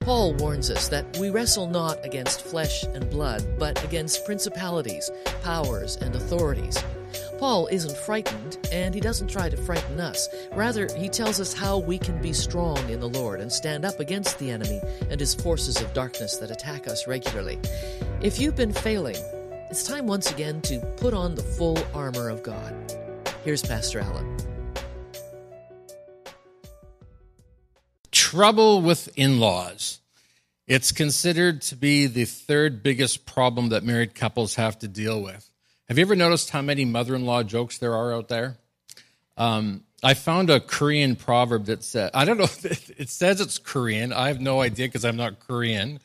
Paul warns us that we wrestle not against flesh and blood, but against principalities, powers, and authorities. Paul isn't frightened, and he doesn't try to frighten us. Rather, he tells us how we can be strong in the Lord and stand up against the enemy and his forces of darkness that attack us regularly. If you've been failing, it's time once again to put on the full armor of God. Here's Pastor Allen. trouble with in laws. It's considered to be the third biggest problem that married couples have to deal with. Have you ever noticed how many mother in law jokes there are out there? Um, I found a Korean proverb that said, I don't know, it says it's Korean. I have no idea because I'm not Korean,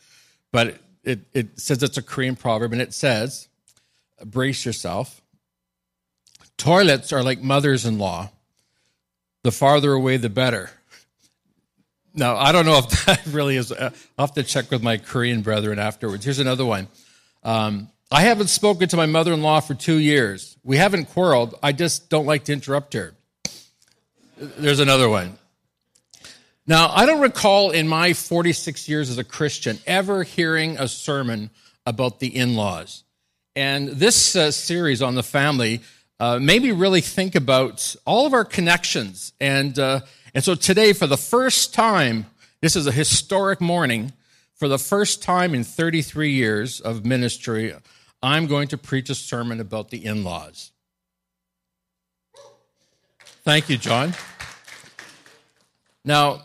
but it, it says it's a Korean proverb and it says, brace yourself. Toilets are like mothers in law. The farther away, the better. Now, I don't know if that really is. Uh, I'll have to check with my Korean brethren afterwards. Here's another one. Um, I haven't spoken to my mother in law for two years. We haven't quarreled. I just don't like to interrupt her. There's another one. Now, I don't recall in my 46 years as a Christian ever hearing a sermon about the in laws. And this uh, series on the family uh, made me really think about all of our connections and uh, and so today, for the first time, this is a historic morning. For the first time in 33 years of ministry, I'm going to preach a sermon about the in laws. Thank you, John. Now,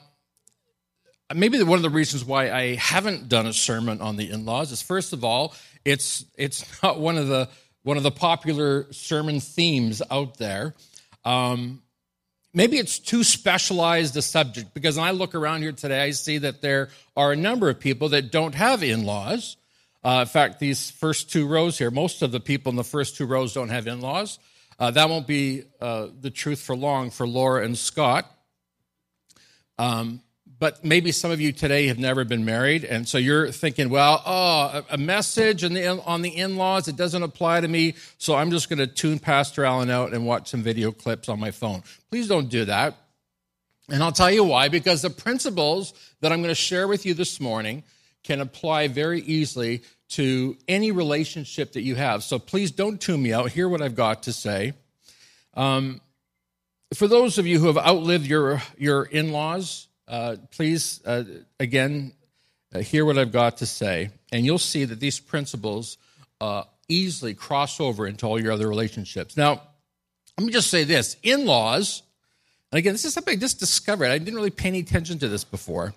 maybe one of the reasons why I haven't done a sermon on the in laws is first of all, it's, it's not one of the, one of the popular sermon themes out there. Um, maybe it's too specialized a subject because when I look around here today, I see that there are a number of people that don't have in laws. Uh, in fact, these first two rows here, most of the people in the first two rows don't have in laws. Uh, that won't be uh, the truth for long for Laura and Scott. Um, but maybe some of you today have never been married, and so you're thinking, well, oh, a message on the, on the in laws, it doesn't apply to me, so I'm just going to tune Pastor Allen out and watch some video clips on my phone. Please don't do that. And I'll tell you why, because the principles that I'm going to share with you this morning can apply very easily to any relationship that you have. So please don't tune me out. Hear what I've got to say. Um, for those of you who have outlived your, your in laws, uh, please, uh, again, uh, hear what I've got to say, and you'll see that these principles uh, easily cross over into all your other relationships. Now, let me just say this in laws, and again, this is something I just discovered. I didn't really pay any attention to this before,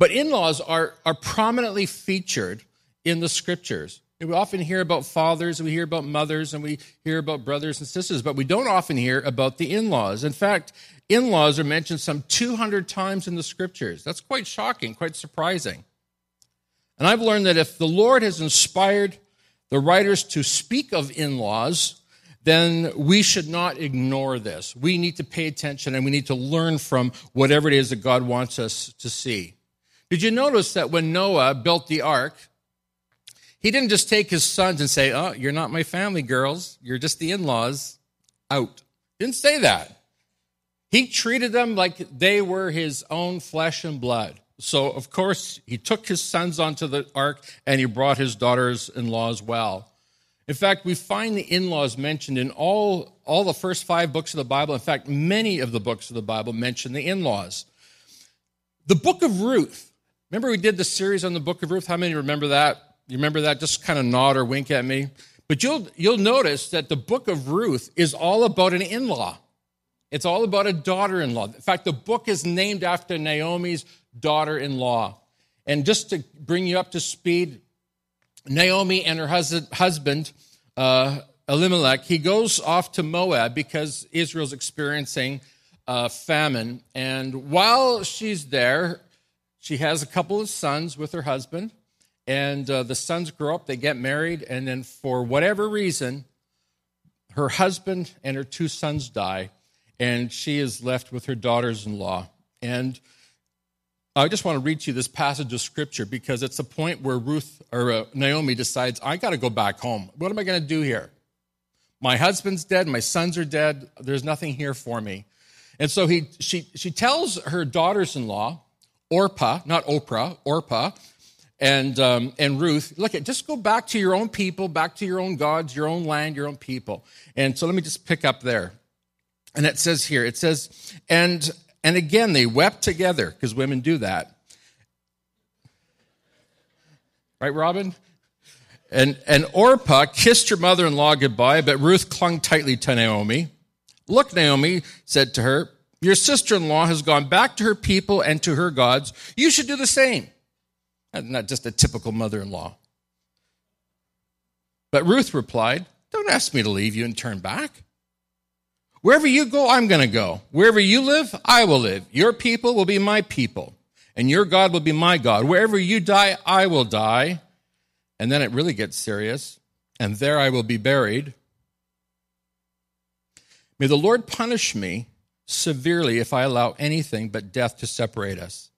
but in laws are, are prominently featured in the scriptures. We often hear about fathers, and we hear about mothers, and we hear about brothers and sisters, but we don't often hear about the in laws. In fact, in laws are mentioned some 200 times in the scriptures. That's quite shocking, quite surprising. And I've learned that if the Lord has inspired the writers to speak of in laws, then we should not ignore this. We need to pay attention and we need to learn from whatever it is that God wants us to see. Did you notice that when Noah built the ark, he didn't just take his sons and say, Oh, you're not my family, girls. You're just the in laws. Out. Didn't say that. He treated them like they were his own flesh and blood. So, of course, he took his sons onto the ark and he brought his daughters in law as well. In fact, we find the in laws mentioned in all, all the first five books of the Bible. In fact, many of the books of the Bible mention the in laws. The book of Ruth. Remember, we did the series on the book of Ruth? How many remember that? You remember that? Just kind of nod or wink at me. But you'll, you'll notice that the book of Ruth is all about an in law. It's all about a daughter in law. In fact, the book is named after Naomi's daughter in law. And just to bring you up to speed, Naomi and her husband, uh, Elimelech, he goes off to Moab because Israel's experiencing uh, famine. And while she's there, she has a couple of sons with her husband. And uh, the sons grow up, they get married, and then for whatever reason, her husband and her two sons die and she is left with her daughters in law. And I just want to read to you this passage of scripture because it's a point where Ruth or uh, Naomi decides, I got to go back home. What am I going to do here? My husband's dead, my sons are dead, there's nothing here for me. And so he, she, she tells her daughters in law, Orpah, not Oprah, Orpah, and, um, and Ruth, look, at just go back to your own people, back to your own gods, your own land, your own people. And so let me just pick up there. And it says here, it says, and and again they wept together, because women do that. Right, Robin? And, and Orpah kissed her mother in law goodbye, but Ruth clung tightly to Naomi. Look, Naomi said to her, Your sister in law has gone back to her people and to her gods. You should do the same. Not just a typical mother in law. But Ruth replied, Don't ask me to leave you and turn back. Wherever you go, I'm going to go. Wherever you live, I will live. Your people will be my people, and your God will be my God. Wherever you die, I will die. And then it really gets serious. And there I will be buried. May the Lord punish me severely if I allow anything but death to separate us.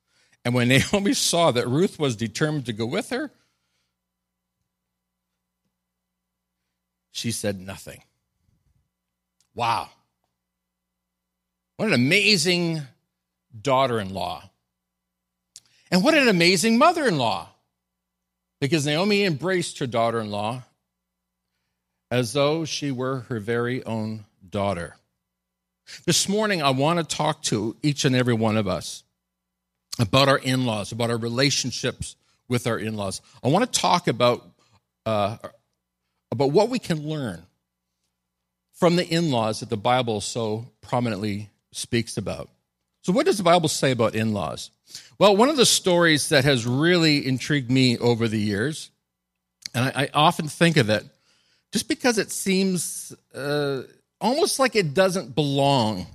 And when Naomi saw that Ruth was determined to go with her, she said nothing. Wow. What an amazing daughter in law. And what an amazing mother in law. Because Naomi embraced her daughter in law as though she were her very own daughter. This morning, I want to talk to each and every one of us about our in laws, about our relationships with our in laws. I want to talk about, uh, about what we can learn from the in laws that the Bible so prominently speaks about. So, what does the Bible say about in laws? Well, one of the stories that has really intrigued me over the years, and I, I often think of it just because it seems uh, almost like it doesn't belong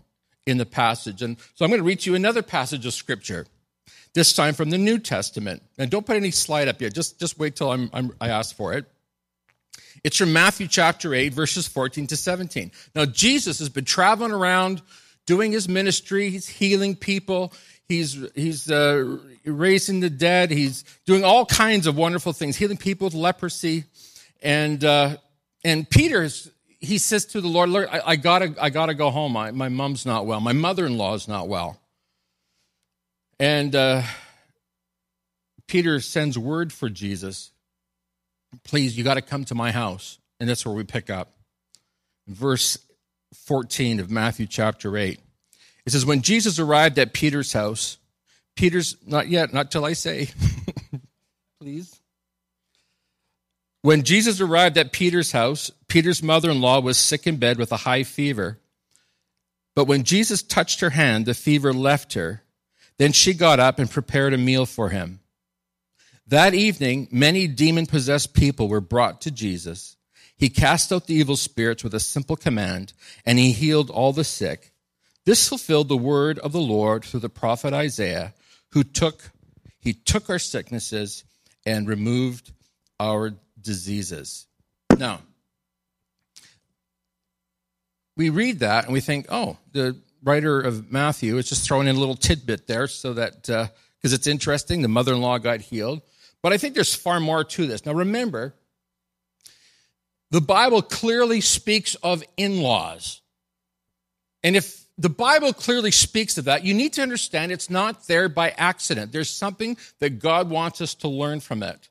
in the passage. And so I'm going to read to you another passage of scripture, this time from the New Testament. And don't put any slide up yet, just, just wait till I'm, I'm, I ask for it. It's from Matthew chapter 8, verses 14 to 17. Now, Jesus has been traveling around doing his ministry. He's healing people. He's, he's uh, raising the dead. He's doing all kinds of wonderful things, healing people with leprosy. And, uh, and Peter, he says to the Lord, Lord, I, I, gotta, I gotta go home. My, my mom's not well. My mother-in-law is not well. And uh, Peter sends word for Jesus. Please, you got to come to my house. And that's where we pick up. Verse 14 of Matthew chapter 8. It says, When Jesus arrived at Peter's house, Peter's, not yet, not till I say, please. When Jesus arrived at Peter's house, Peter's mother in law was sick in bed with a high fever. But when Jesus touched her hand, the fever left her. Then she got up and prepared a meal for him. That evening, many demon possessed people were brought to Jesus he cast out the evil spirits with a simple command, and he healed all the sick. This fulfilled the word of the Lord through the prophet Isaiah, who took he took our sicknesses and removed our diseases. Now, we read that and we think, oh, the writer of Matthew is just throwing in a little tidbit there so that because uh, it's interesting, the mother-in-law got healed. But I think there's far more to this. Now, remember, the Bible clearly speaks of in laws. And if the Bible clearly speaks of that, you need to understand it's not there by accident. There's something that God wants us to learn from it.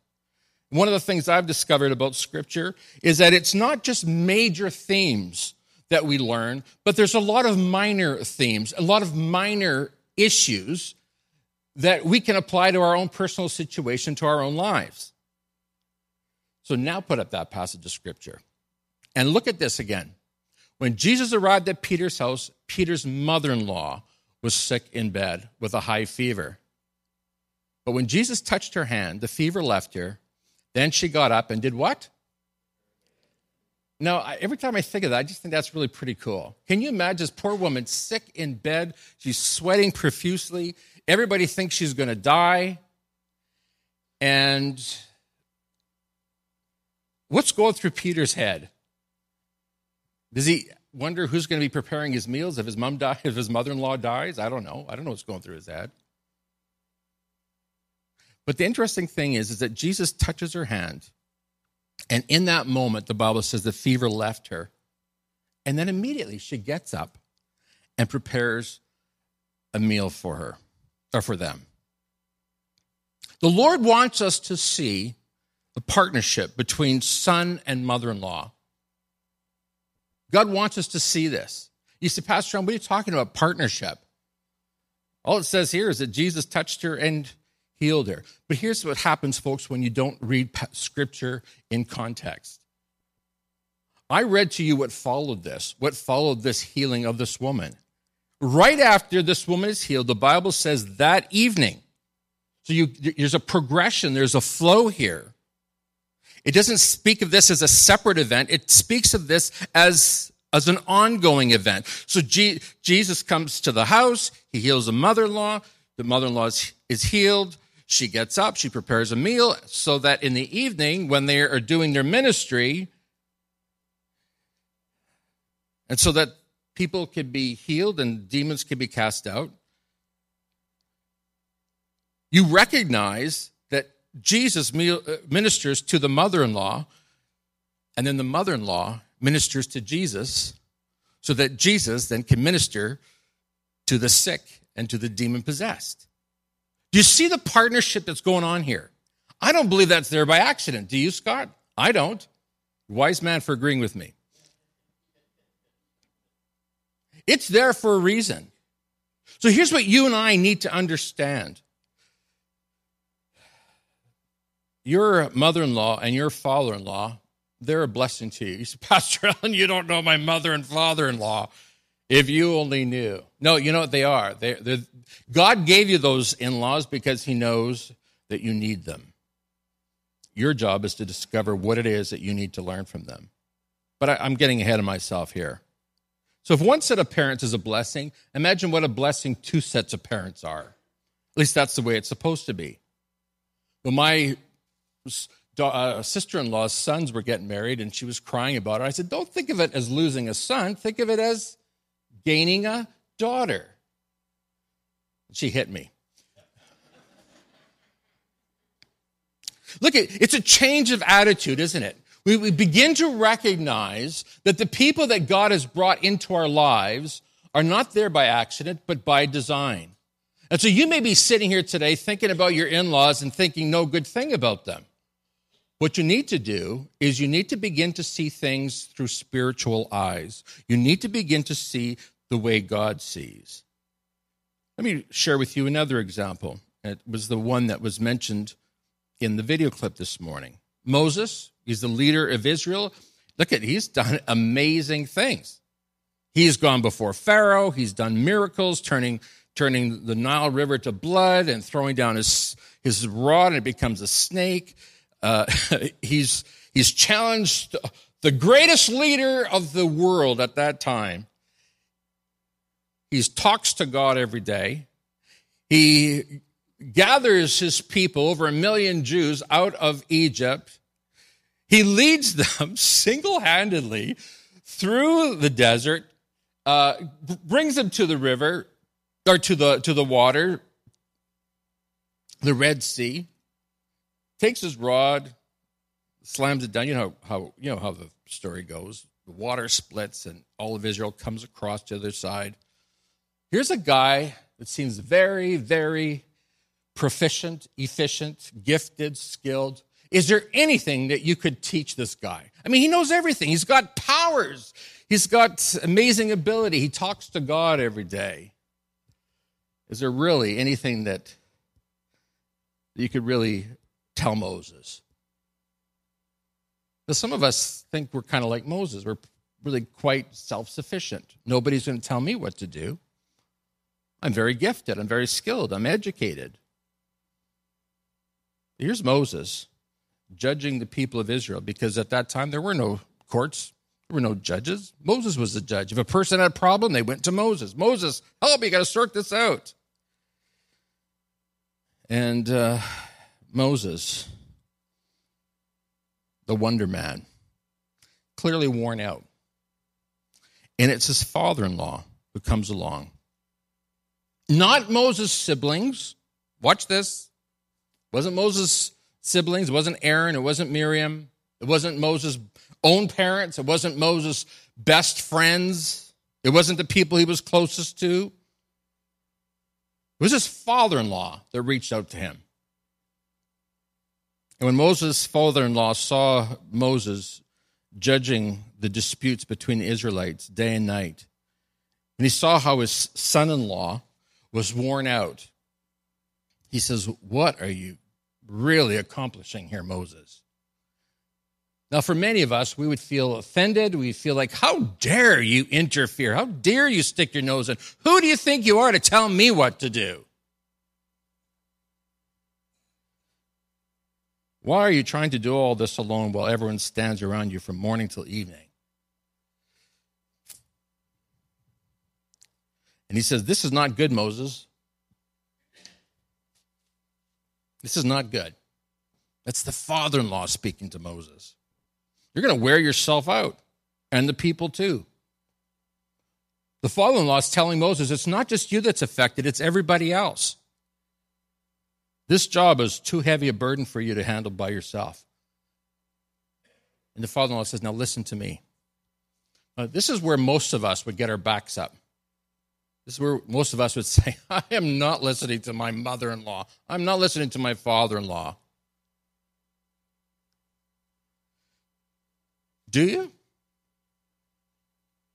One of the things I've discovered about Scripture is that it's not just major themes that we learn, but there's a lot of minor themes, a lot of minor issues that we can apply to our own personal situation, to our own lives. So now put up that passage of scripture. And look at this again. When Jesus arrived at Peter's house, Peter's mother in law was sick in bed with a high fever. But when Jesus touched her hand, the fever left her. Then she got up and did what? Now, every time I think of that, I just think that's really pretty cool. Can you imagine this poor woman sick in bed? She's sweating profusely. Everybody thinks she's going to die. And What's going through Peter's head? Does he wonder who's going to be preparing his meals if his mom dies, if his mother-in-law dies? I don't know. I don't know what's going through his head. But the interesting thing is, is that Jesus touches her hand. And in that moment, the Bible says the fever left her. And then immediately she gets up and prepares a meal for her or for them. The Lord wants us to see the partnership between son and mother in law. God wants us to see this. You say, Pastor John, what are you talking about? Partnership. All it says here is that Jesus touched her and healed her. But here's what happens, folks, when you don't read scripture in context. I read to you what followed this, what followed this healing of this woman. Right after this woman is healed, the Bible says that evening. So you, there's a progression, there's a flow here. It doesn't speak of this as a separate event, it speaks of this as, as an ongoing event. So Jesus comes to the house, he heals the mother in law, the mother in law is, is healed. She gets up, she prepares a meal so that in the evening, when they are doing their ministry, and so that people can be healed and demons can be cast out, you recognize that Jesus uh, ministers to the mother in law, and then the mother in law ministers to Jesus, so that Jesus then can minister to the sick and to the demon possessed. Do you see the partnership that's going on here? I don't believe that's there by accident. Do you, Scott? I don't. Wise man for agreeing with me. It's there for a reason. So here's what you and I need to understand. Your mother in law and your father in law, they're a blessing to you. You say, Pastor Allen, you don't know my mother and father in law. If you only knew. No, you know what they are. They're, they're, God gave you those in laws because He knows that you need them. Your job is to discover what it is that you need to learn from them. But I, I'm getting ahead of myself here. So, if one set of parents is a blessing, imagine what a blessing two sets of parents are. At least that's the way it's supposed to be. When my uh, sister in law's sons were getting married and she was crying about it, I said, Don't think of it as losing a son, think of it as gaining a daughter. She hit me. Look, it's a change of attitude, isn't it? We, we begin to recognize that the people that God has brought into our lives are not there by accident, but by design. And so you may be sitting here today thinking about your in laws and thinking no good thing about them. What you need to do is you need to begin to see things through spiritual eyes. You need to begin to see the way God sees. Let me share with you another example. It was the one that was mentioned in the video clip this morning. Moses, he's the leader of Israel. Look at, he's done amazing things. He's gone before Pharaoh, he's done miracles, turning, turning the Nile River to blood and throwing down his, his rod and it becomes a snake. Uh, he's, he's challenged the greatest leader of the world at that time he talks to God every day. He gathers his people, over a million Jews, out of Egypt. He leads them single handedly through the desert, uh, brings them to the river, or to the, to the water, the Red Sea, takes his rod, slams it down. You know how, you know how the story goes. The water splits, and all of Israel comes across to the other side. Here's a guy that seems very, very proficient, efficient, gifted, skilled. Is there anything that you could teach this guy? I mean, he knows everything. He's got powers. He's got amazing ability. He talks to God every day. Is there really anything that you could really tell Moses? Now, some of us think we're kind of like Moses. We're really quite self sufficient. Nobody's going to tell me what to do. I'm very gifted, I'm very skilled, I'm educated. Here's Moses judging the people of Israel because at that time there were no courts, there were no judges. Moses was the judge. If a person had a problem, they went to Moses. Moses, help me, got to sort this out. And uh, Moses, the wonder man, clearly worn out. And it's his father in law who comes along not Moses' siblings. Watch this. wasn't Moses' siblings, it wasn't Aaron, it wasn't Miriam, it wasn't Moses' own parents, it wasn't Moses' best friends, it wasn't the people he was closest to. It was his father in law that reached out to him. And when Moses' father in law saw Moses judging the disputes between the Israelites day and night, and he saw how his son in law was worn out, he says, What are you really accomplishing here, Moses? Now, for many of us, we would feel offended. We feel like, How dare you interfere? How dare you stick your nose in? Who do you think you are to tell me what to do? Why are you trying to do all this alone while everyone stands around you from morning till evening? And he says, This is not good, Moses. This is not good. That's the father in law speaking to Moses. You're going to wear yourself out, and the people too. The father in law is telling Moses, It's not just you that's affected, it's everybody else. This job is too heavy a burden for you to handle by yourself. And the father in law says, Now listen to me. Uh, this is where most of us would get our backs up. This is where most of us would say, I am not listening to my mother in law. I'm not listening to my father in law. Do you?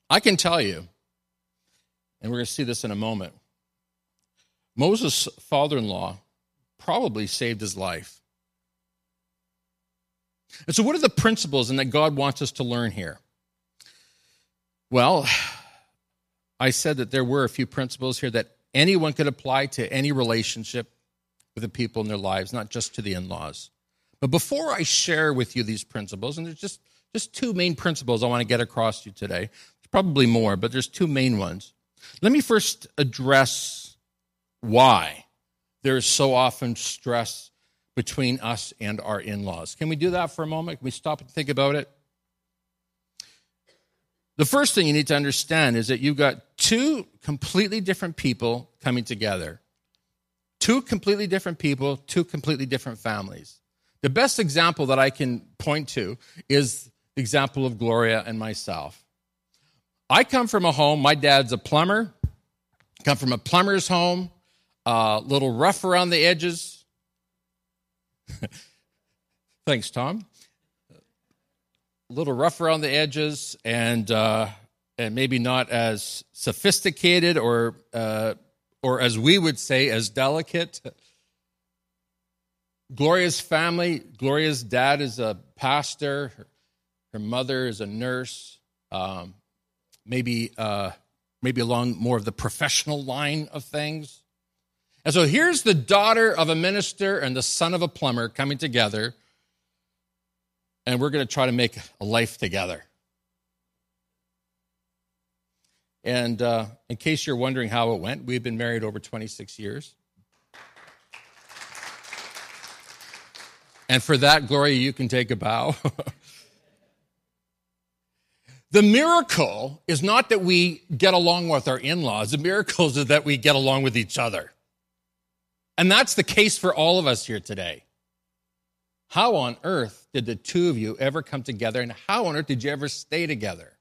I can tell you, and we're going to see this in a moment. Moses' father in law probably saved his life. And so, what are the principles and that God wants us to learn here? Well, I said that there were a few principles here that anyone could apply to any relationship with the people in their lives, not just to the in laws. But before I share with you these principles, and there's just, just two main principles I want to get across to you today, there's probably more, but there's two main ones. Let me first address why there is so often stress between us and our in laws. Can we do that for a moment? Can we stop and think about it? The first thing you need to understand is that you've got two completely different people coming together. Two completely different people, two completely different families. The best example that I can point to is the example of Gloria and myself. I come from a home, my dad's a plumber, come from a plumber's home a uh, little rough around the edges. Thanks, Tom. Little rough around the edges, and uh, and maybe not as sophisticated or uh, or as we would say as delicate. Gloria's family, Gloria's dad is a pastor, her, her mother is a nurse, um, maybe uh, maybe along more of the professional line of things. And so here's the daughter of a minister and the son of a plumber coming together, and we're going to try to make a life together. And uh, in case you're wondering how it went, we've been married over 26 years. And for that, Gloria, you can take a bow. the miracle is not that we get along with our in laws, the miracle is that we get along with each other. And that's the case for all of us here today. How on earth did the two of you ever come together, and how on earth did you ever stay together?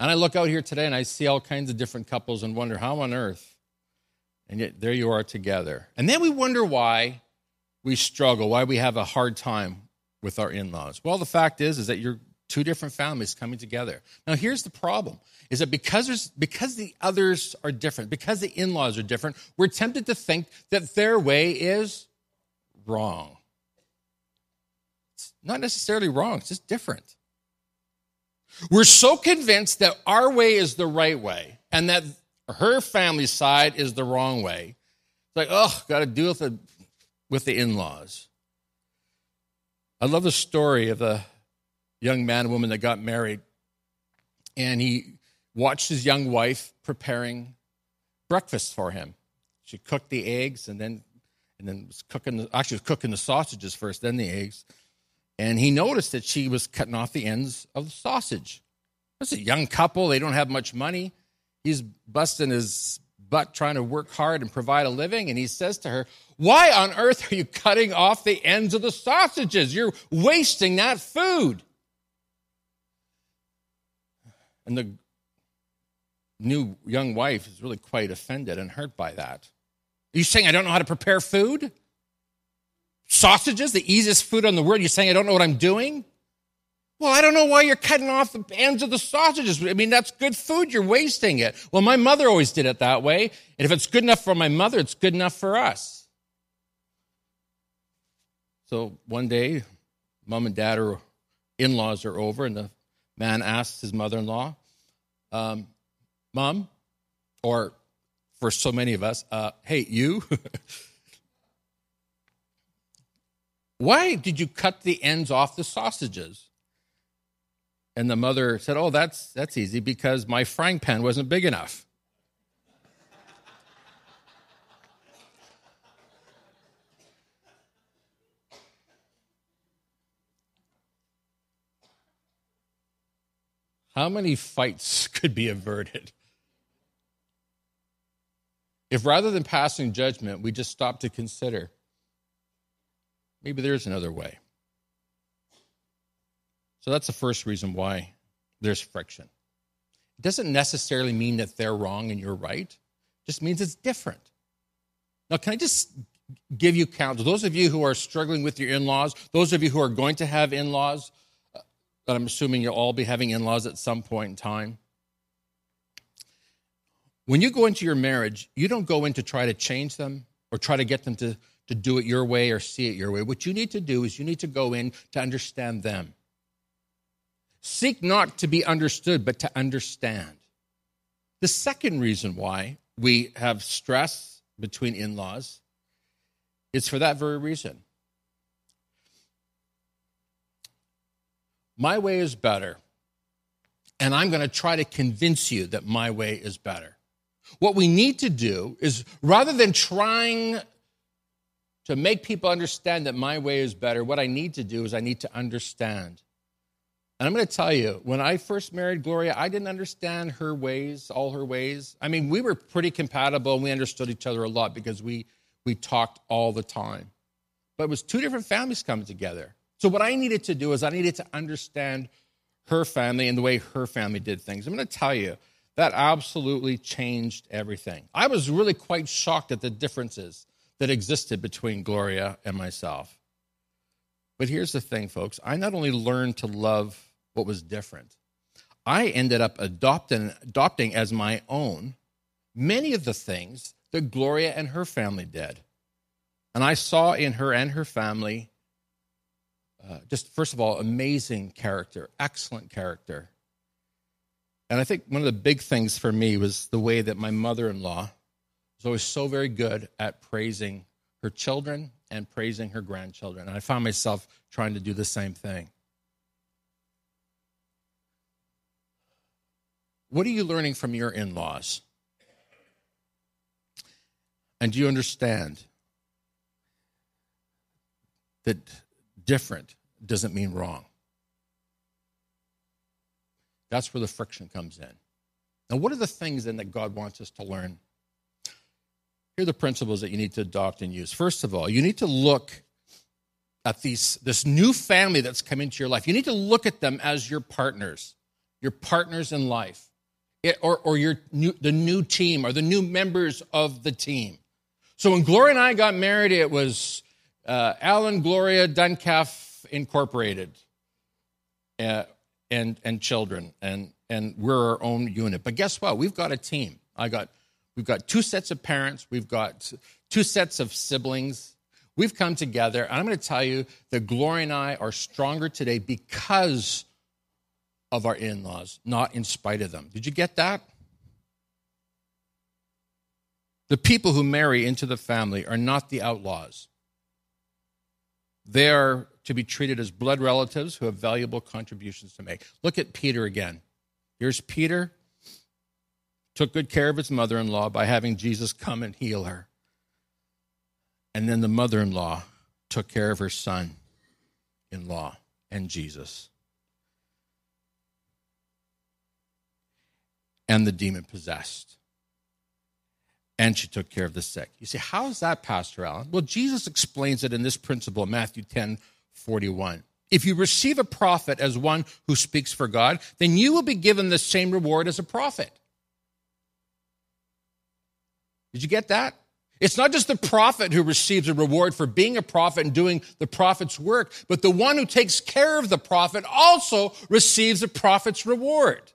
And I look out here today and I see all kinds of different couples and wonder, how on earth? And yet there you are together. And then we wonder why we struggle, why we have a hard time with our in laws. Well, the fact is, is that you're two different families coming together. Now, here's the problem is that because there's because the others are different, because the in-laws are different, we're tempted to think that their way is wrong. It's not necessarily wrong, it's just different. We're so convinced that our way is the right way and that her family side is the wrong way. It's like, oh, got to deal with the, with the in laws. I love the story of the young man and woman that got married. And he watched his young wife preparing breakfast for him. She cooked the eggs and then and then was cooking the, actually was cooking the sausages first, then the eggs. And he noticed that she was cutting off the ends of the sausage. It's a young couple, they don't have much money. He's busting his butt trying to work hard and provide a living. And he says to her, Why on earth are you cutting off the ends of the sausages? You're wasting that food. And the new young wife is really quite offended and hurt by that. Are you saying I don't know how to prepare food? Sausages, the easiest food on the world. You're saying I don't know what I'm doing? Well, I don't know why you're cutting off the ends of the sausages. I mean, that's good food. You're wasting it. Well, my mother always did it that way. And if it's good enough for my mother, it's good enough for us. So one day, mom and dad or in laws are over, and the man asks his mother in law, um, Mom, or for so many of us, uh, hey, you, why did you cut the ends off the sausages? And the mother said, Oh, that's, that's easy because my frying pan wasn't big enough. How many fights could be averted? If rather than passing judgment, we just stop to consider, maybe there's another way. So that's the first reason why there's friction. It doesn't necessarily mean that they're wrong and you're right, it just means it's different. Now, can I just give you counsel? Those of you who are struggling with your in laws, those of you who are going to have in laws, uh, but I'm assuming you'll all be having in laws at some point in time. When you go into your marriage, you don't go in to try to change them or try to get them to, to do it your way or see it your way. What you need to do is you need to go in to understand them. Seek not to be understood, but to understand. The second reason why we have stress between in laws is for that very reason. My way is better, and I'm going to try to convince you that my way is better. What we need to do is rather than trying to make people understand that my way is better, what I need to do is I need to understand. And I'm going to tell you, when I first married Gloria, I didn't understand her ways, all her ways. I mean, we were pretty compatible and we understood each other a lot because we, we talked all the time. But it was two different families coming together. So, what I needed to do is I needed to understand her family and the way her family did things. I'm going to tell you, that absolutely changed everything. I was really quite shocked at the differences that existed between Gloria and myself. But here's the thing, folks I not only learned to love what was different, I ended up adopting, adopting as my own many of the things that Gloria and her family did. And I saw in her and her family uh, just, first of all, amazing character, excellent character. And I think one of the big things for me was the way that my mother in law was always so very good at praising her children and praising her grandchildren. And I found myself trying to do the same thing. What are you learning from your in laws? And do you understand that different doesn't mean wrong. That's where the friction comes in. Now, what are the things then that God wants us to learn? Here are the principles that you need to adopt and use. First of all, you need to look at these, this new family that's come into your life. You need to look at them as your partners, your partners in life, it, or, or your new, the new team or the new members of the team. So when Gloria and I got married, it was uh, Alan Gloria Duncalf Incorporated uh, and, and children, and, and we're our own unit. But guess what? We've got a team. I got, we've got two sets of parents, we've got two sets of siblings. We've come together, and I'm going to tell you that Gloria and I are stronger today because of our in laws, not in spite of them. Did you get that? The people who marry into the family are not the outlaws. They are to be treated as blood relatives who have valuable contributions to make. Look at Peter again. Here's Peter, took good care of his mother in law by having Jesus come and heal her. And then the mother in law took care of her son in law and Jesus. And the demon possessed. and she took care of the sick. You say, how is that, Pastor Allen? Well, Jesus explains it in this principle, in Matthew 10 41. If you receive a prophet as one who speaks for God, then you will be given the same reward as a prophet. Did you get that? It's not just the prophet who receives a reward for being a prophet and doing the prophet's work, but the one who takes care of the prophet also receives a prophet's reward.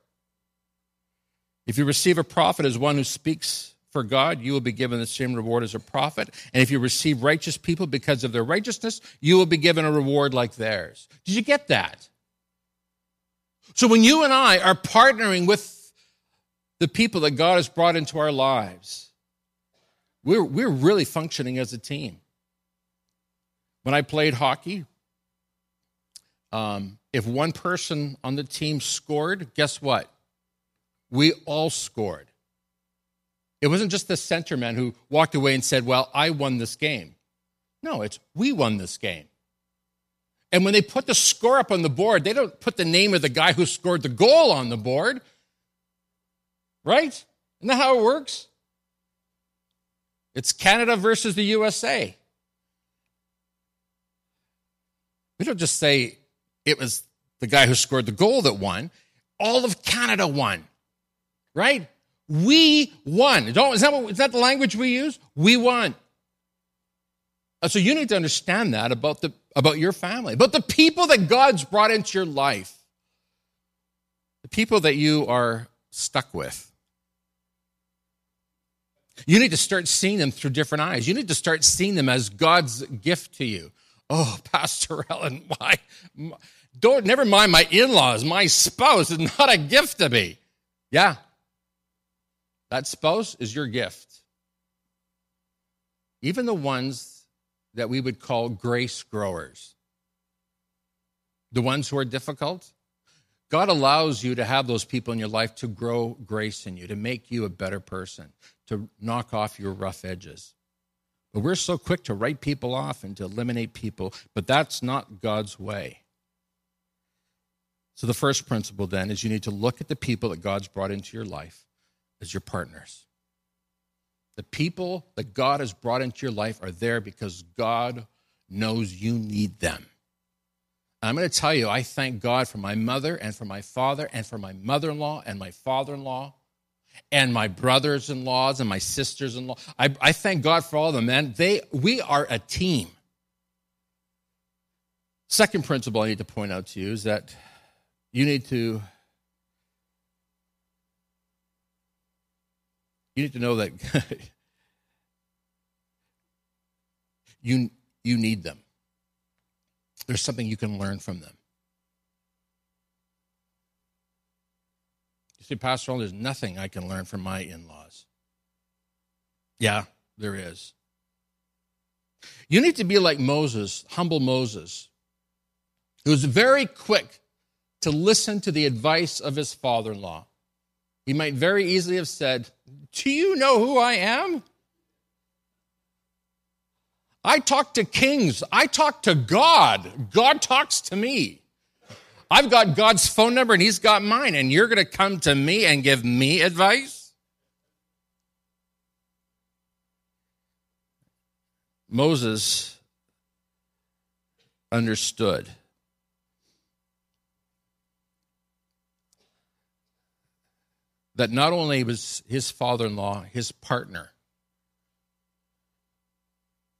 If you receive a prophet as one who speaks for God, you will be given the same reward as a prophet. And if you receive righteous people because of their righteousness, you will be given a reward like theirs. Did you get that? So when you and I are partnering with the people that God has brought into our lives, we're, we're really functioning as a team. When I played hockey, um, if one person on the team scored, guess what? We all scored. It wasn't just the centerman who walked away and said, Well, I won this game. No, it's we won this game. And when they put the score up on the board, they don't put the name of the guy who scored the goal on the board. Right? Isn't that how it works? It's Canada versus the USA. We don't just say it was the guy who scored the goal that won. All of Canada won. Right? We won. Don't, is, that what, is that the language we use? We won. Uh, so you need to understand that about, the, about your family, about the people that God's brought into your life, the people that you are stuck with. You need to start seeing them through different eyes. You need to start seeing them as God's gift to you. Oh, Pastor Allen, my, my don't never mind my in-laws. My spouse is not a gift to me. Yeah, that spouse is your gift. Even the ones that we would call grace growers, the ones who are difficult, God allows you to have those people in your life to grow grace in you, to make you a better person, to knock off your rough edges. But we're so quick to write people off and to eliminate people, but that's not God's way. So, the first principle then is you need to look at the people that God's brought into your life as your partners. The people that God has brought into your life are there because God knows you need them. I'm going to tell you, I thank God for my mother and for my father and for my mother in law and my father in law and my brothers in laws and my sisters in law. I, I thank God for all of them, man. They, we are a team. Second principle I need to point out to you is that you need to You need to know that you, you need them. There's something you can learn from them. You see, Pastor, there's nothing I can learn from my in laws. Yeah, there is. You need to be like Moses, humble Moses, who was very quick to listen to the advice of his father in law. He might very easily have said, Do you know who I am? I talk to kings. I talk to God. God talks to me. I've got God's phone number and he's got mine, and you're going to come to me and give me advice? Moses understood that not only was his father in law his partner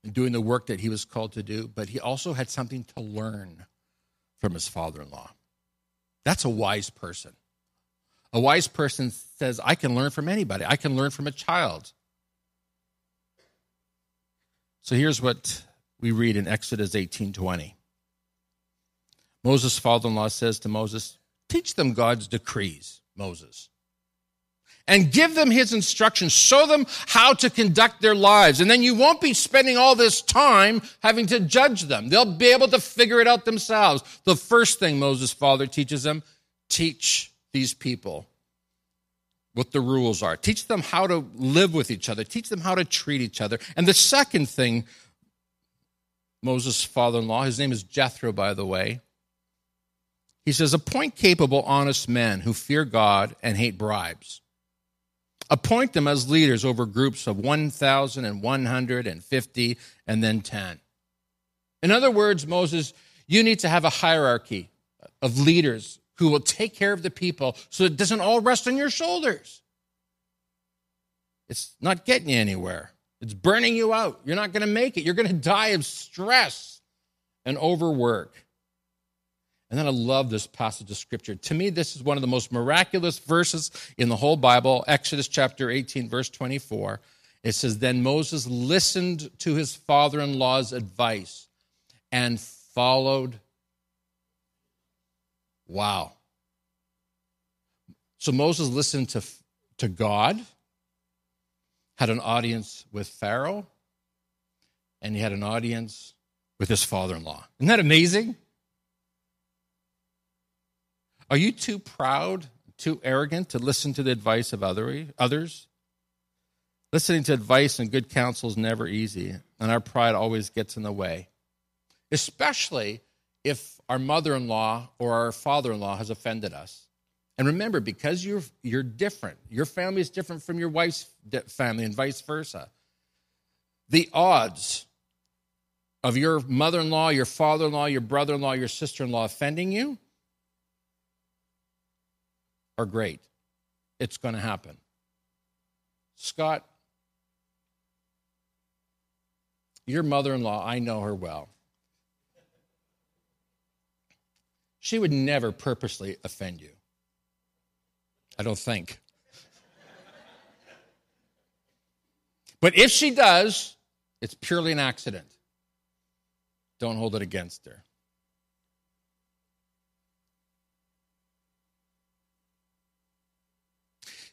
in doing the work that he was called to do, but he also had something to learn from his father in law. That's a wise person. A wise person says, I can learn from anybody, I can learn from a child. So here's what we read in Exodus 18:20. Moses' father-in-law says to Moses, "Teach them God's decrees, Moses and give them his instructions. Show them how to conduct their lives. And then you won't be spending all this time having to judge them. They'll be able to figure it out themselves. The first thing Moses' father teaches them teach these people what the rules are, teach them how to live with each other, teach them how to treat each other. And the second thing, Moses' father in law, his name is Jethro, by the way, he says, appoint capable, honest men who fear God and hate bribes. Appoint them as leaders over groups of 1,000 and 150 and then 10. In other words, Moses, you need to have a hierarchy of leaders who will take care of the people so it doesn't all rest on your shoulders. It's not getting you anywhere. It's burning you out. You're not going to make it. You're going to die of stress and overwork. And then I love this passage of scripture. To me, this is one of the most miraculous verses in the whole Bible. Exodus chapter 18, verse 24. It says, Then Moses listened to his father in law's advice and followed. Wow. So Moses listened to, to God, had an audience with Pharaoh, and he had an audience with his father in law. Isn't that amazing? Are you too proud, too arrogant to listen to the advice of other, others? Listening to advice and good counsel is never easy, and our pride always gets in the way, especially if our mother in law or our father in law has offended us. And remember, because you're, you're different, your family is different from your wife's family, and vice versa. The odds of your mother in law, your father in law, your brother in law, your sister in law offending you are great. It's going to happen. Scott, your mother in law, I know her well. She would never purposely offend you. I don't think. but if she does, it's purely an accident. Don't hold it against her.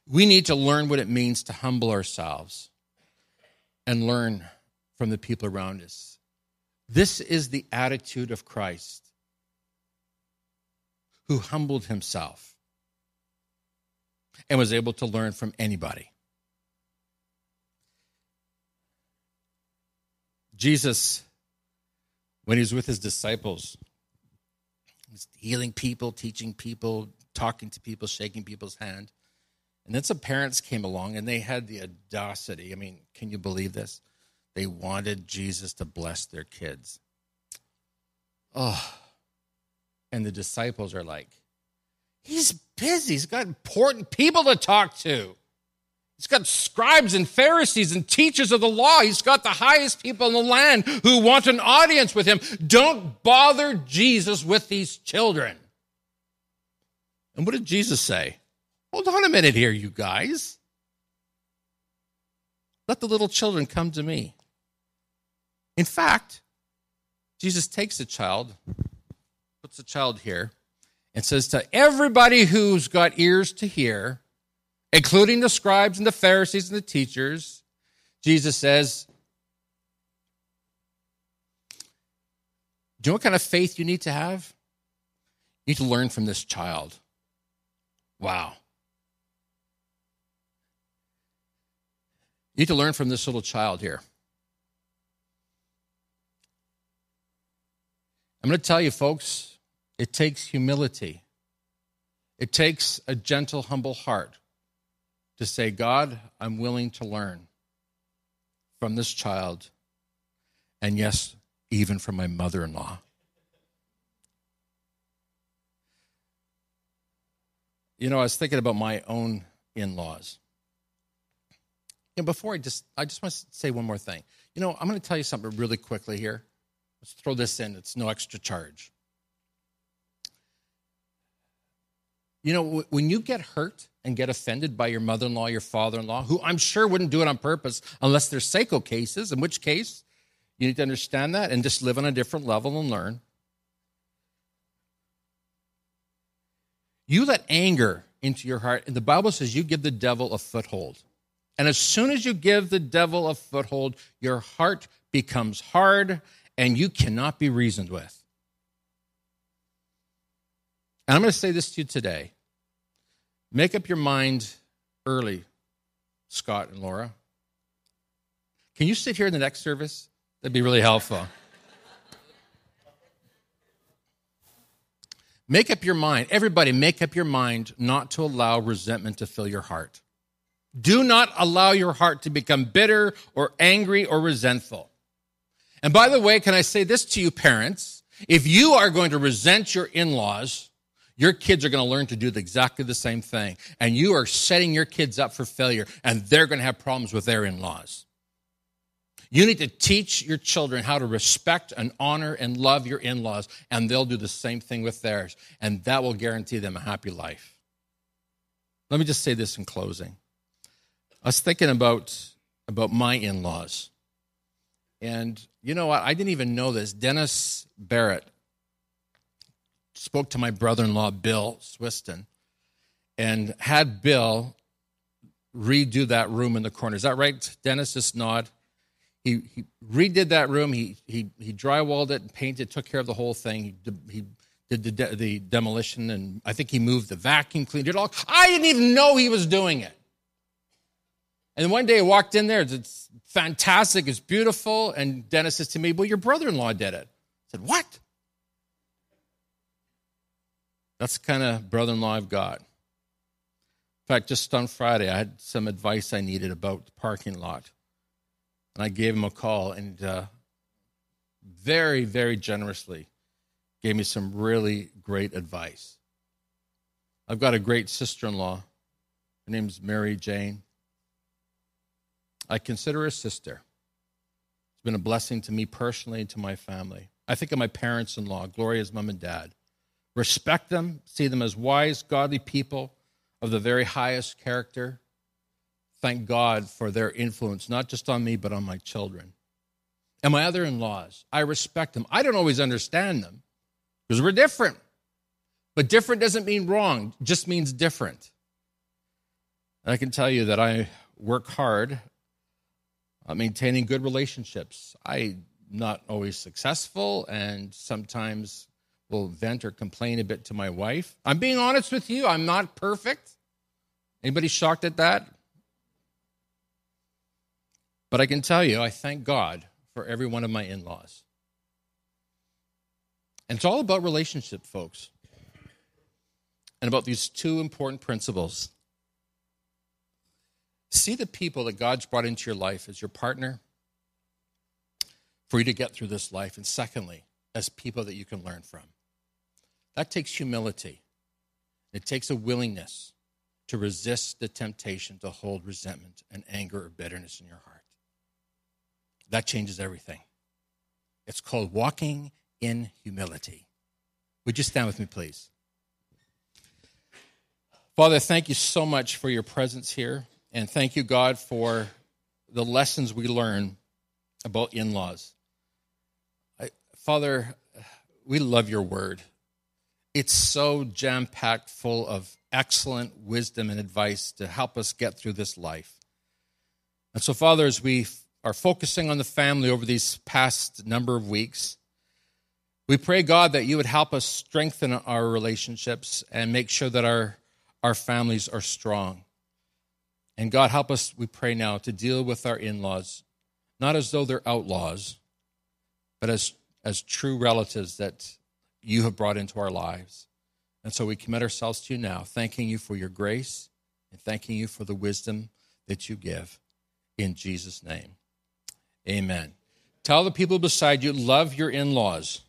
We need to learn what it means to humble ourselves and learn from the people around us. This is the attitude of Christ who humbled himself and was able to learn from anybody. Jesus, when he was with his disciples, he's healing people, teaching people, talking to people, shaking people's hand. And then some parents came along and they had the audacity. I mean, can you believe this? They wanted Jesus to bless their kids. Oh. And the disciples are like, he's busy. He's got important people to talk to. He's got scribes and Pharisees and teachers of the law. He's got the highest people in the land who want an audience with him. Don't bother Jesus with these children. And what did Jesus say? Hold on a minute here, you guys. Let the little children come to me. In fact, Jesus takes a child, puts the child here, and says to everybody who's got ears to hear, including the scribes and the Pharisees and the teachers, Jesus says, Do you know what kind of faith you need to have? You need to learn from this child. Wow. You need to learn from this little child here. I'm going to tell you, folks, it takes humility. It takes a gentle, humble heart to say, God, I'm willing to learn from this child, and yes, even from my mother in law. You know, I was thinking about my own in laws. You know, before I just, I just want to say one more thing. You know, I'm going to tell you something really quickly here. Let's throw this in. It's no extra charge. You know, when you get hurt and get offended by your mother in law, your father in law, who I'm sure wouldn't do it on purpose unless they're psycho cases, in which case you need to understand that and just live on a different level and learn. You let anger into your heart, and the Bible says you give the devil a foothold. And as soon as you give the devil a foothold, your heart becomes hard and you cannot be reasoned with. And I'm going to say this to you today. Make up your mind early, Scott and Laura. Can you sit here in the next service? That'd be really helpful. make up your mind. Everybody, make up your mind not to allow resentment to fill your heart. Do not allow your heart to become bitter or angry or resentful. And by the way, can I say this to you, parents? If you are going to resent your in laws, your kids are going to learn to do exactly the same thing. And you are setting your kids up for failure, and they're going to have problems with their in laws. You need to teach your children how to respect and honor and love your in laws, and they'll do the same thing with theirs. And that will guarantee them a happy life. Let me just say this in closing. I was thinking about, about my in laws. And you know what? I didn't even know this. Dennis Barrett spoke to my brother in law, Bill Swiston, and had Bill redo that room in the corner. Is that right, Dennis? Just nod. He, he redid that room. He, he, he drywalled it and painted, took care of the whole thing. He, he did the, de- the demolition, and I think he moved the vacuum cleaner, all. I didn't even know he was doing it. And one day I walked in there. It's fantastic. It's beautiful. And Dennis says to me, Well, your brother in law did it. I said, What? That's the kind of brother in law I've got. In fact, just on Friday, I had some advice I needed about the parking lot. And I gave him a call and uh, very, very generously gave me some really great advice. I've got a great sister in law. Her name's Mary Jane. I consider her a sister. It's been a blessing to me personally and to my family. I think of my parents in law, Gloria's mom and dad. Respect them, see them as wise, godly people of the very highest character. Thank God for their influence, not just on me, but on my children. And my other in laws, I respect them. I don't always understand them because we're different. But different doesn't mean wrong, just means different. And I can tell you that I work hard uh, maintaining good relationships. I'm not always successful and sometimes will vent or complain a bit to my wife. I'm being honest with you, I'm not perfect. Anybody shocked at that? But I can tell you, I thank God for every one of my in laws. And it's all about relationship, folks, and about these two important principles See the people that God's brought into your life as your partner for you to get through this life. And secondly, as people that you can learn from. That takes humility, it takes a willingness to resist the temptation to hold resentment and anger or bitterness in your heart. That changes everything. It's called walking in humility. Would you stand with me, please? Father, thank you so much for your presence here. And thank you, God, for the lessons we learn about in laws. Father, we love your word. It's so jam packed full of excellent wisdom and advice to help us get through this life. And so, Father, as we are focusing on the family over these past number of weeks, we pray, God, that you would help us strengthen our relationships and make sure that our, our families are strong. And God, help us, we pray now, to deal with our in laws, not as though they're outlaws, but as, as true relatives that you have brought into our lives. And so we commit ourselves to you now, thanking you for your grace and thanking you for the wisdom that you give. In Jesus' name, amen. Tell the people beside you, love your in laws.